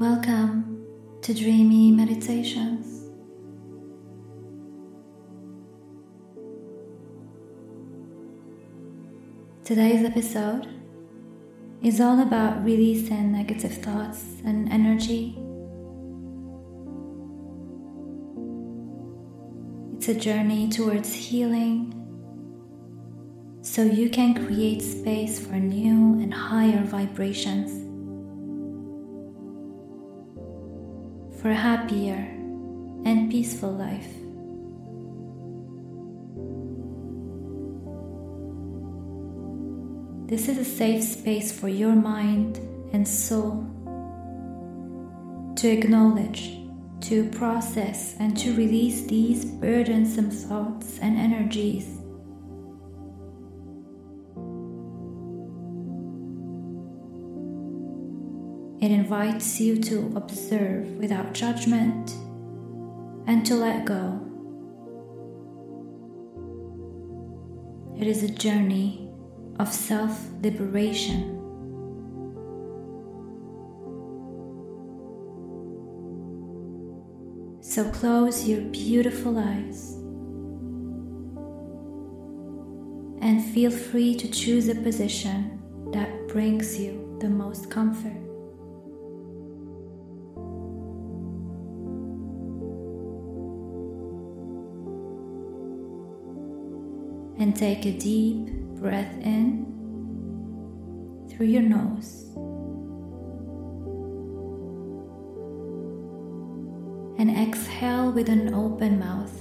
Welcome to Dreamy Meditations. Today's episode is all about releasing negative thoughts and energy. It's a journey towards healing so you can create space for new and higher vibrations. For a happier and peaceful life. This is a safe space for your mind and soul to acknowledge, to process, and to release these burdensome thoughts and energies It invites you to observe without judgment and to let go. It is a journey of self liberation. So close your beautiful eyes and feel free to choose a position that brings you the most comfort. And take a deep breath in through your nose and exhale with an open mouth.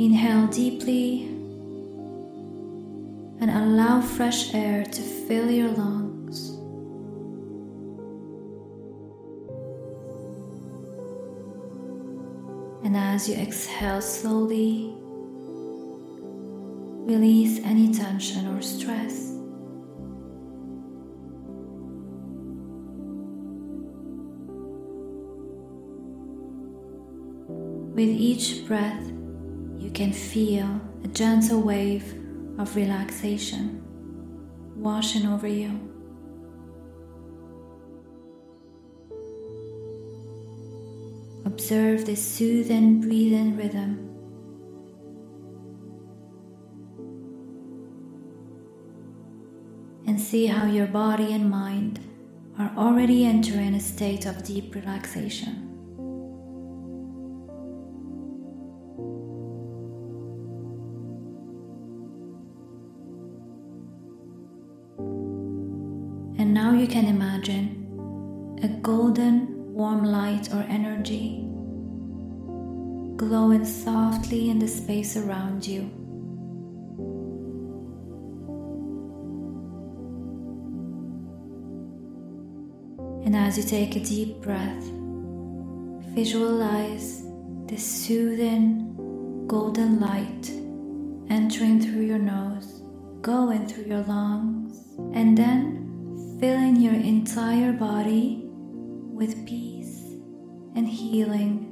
Inhale deeply allow fresh air to fill your lungs. And as you exhale slowly, release any tension or stress. With each breath, you can feel a gentle wave of relaxation washing over you. Observe this soothing breathing rhythm. And see how your body and mind are already entering a state of deep relaxation. Can imagine a golden warm light or energy glowing softly in the space around you. And as you take a deep breath, visualize this soothing golden light entering through your nose, going through your lungs, and then filling your entire body with peace and healing.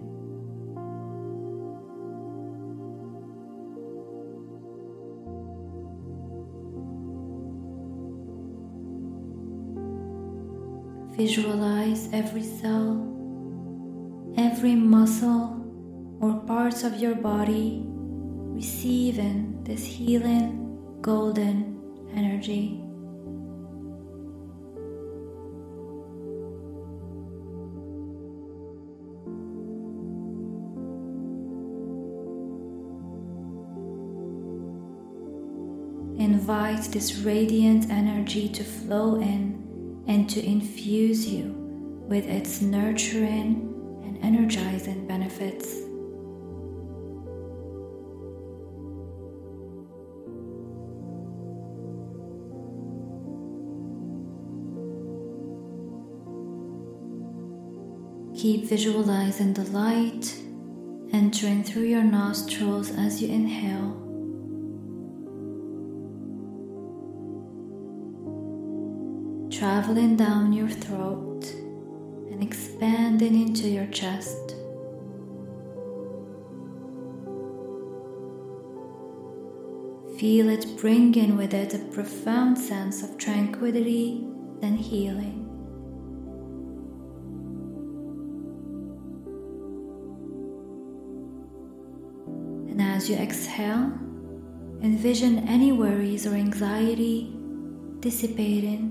Visualize every cell, every muscle or parts of your body receiving this healing golden energy. Invite this radiant energy to flow in and to infuse you with its nurturing and energizing benefits. Keep visualizing the light entering through your nostrils as you inhale. Traveling down your throat and and expanding into your chest. Feel it bringing with it a profound sense of tranquility and healing. And as you exhale, envision any worries or anxiety dissipating,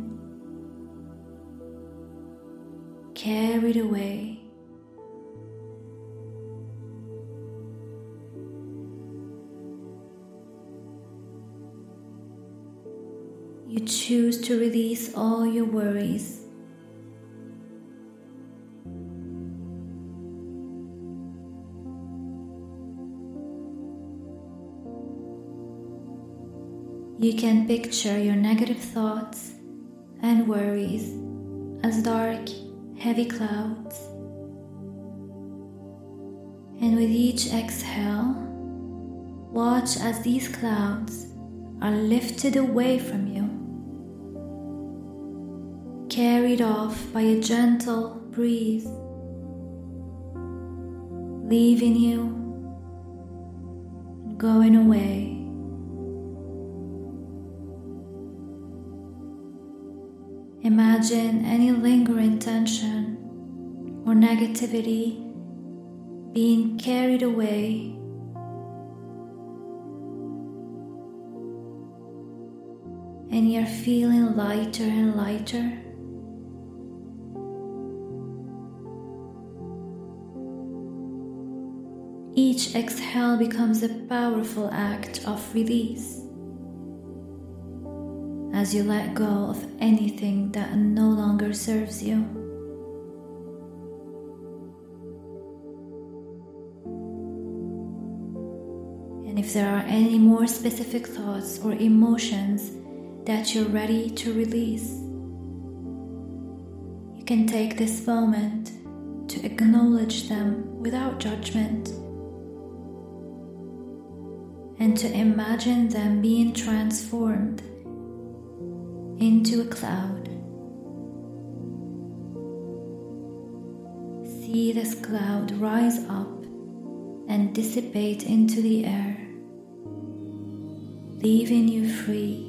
carried away. You choose to release all your worries. You can picture your negative thoughts and worries as dark, heavy clouds. And with each exhale, watch as these clouds are lifted away from you, carried off by a gentle breeze, leaving you going away. Imagine any lingering tension or negativity being carried away. And you're feeling lighter and lighter. Each exhale becomes a powerful act of release as you let go of anything that no longer serves you. And if there are any more specific thoughts or emotions that you're ready to release, you can take this moment to acknowledge them without judgment and to imagine them being transformed into a cloud. See this cloud rise up and dissipate into the air, leaving you free,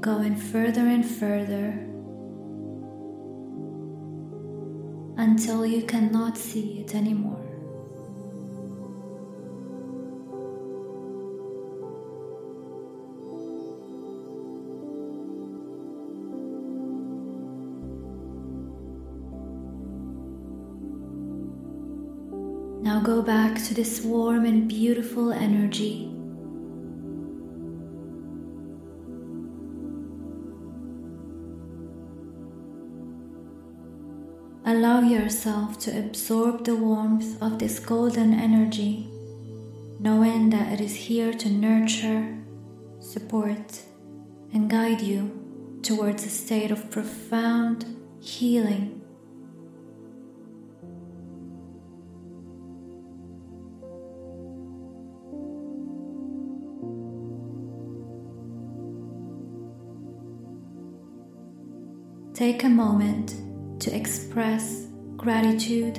going further and further until you cannot see it anymore. Go back to this warm and beautiful energy. Allow yourself to absorb the warmth of this golden energy, knowing that it is here to nurture, support, and guide you towards a state of profound healing Take a moment to express gratitude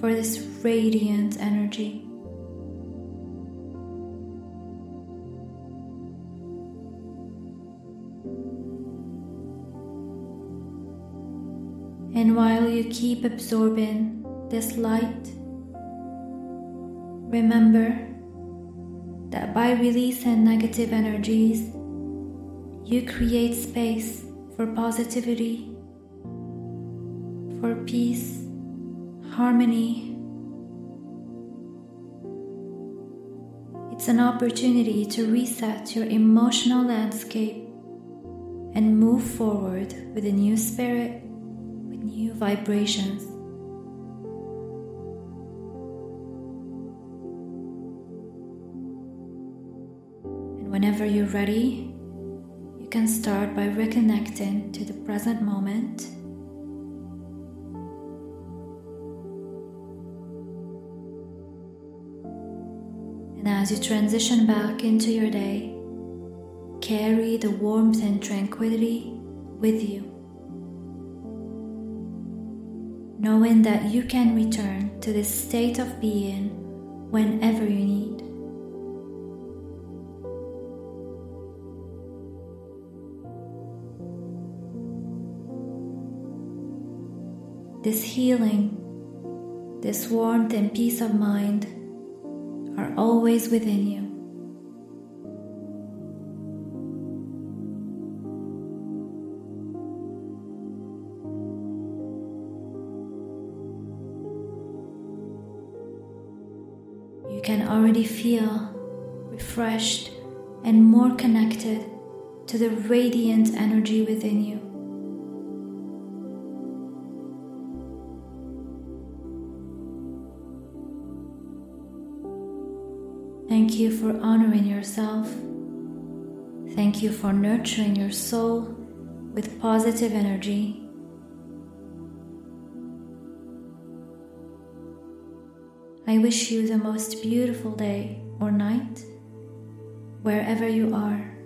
for this radiant energy. And while you keep absorbing this light, remember that by releasing negative energies, you create space for positivity, for peace, harmony. It's an opportunity to reset your emotional landscape and move forward with a new spirit, with new vibrations. And whenever you're ready, you can start by reconnecting to the present moment. And as you transition back into your day, carry the warmth and tranquility with you. knowing that you can return to this state of being whenever you need. This healing, this warmth and peace of mind are always within you. You can already feel refreshed and more connected to the radiant energy within you. You for honoring yourself. Thank you for nurturing your soul with positive energy. I wish you the most beautiful day or night wherever you are.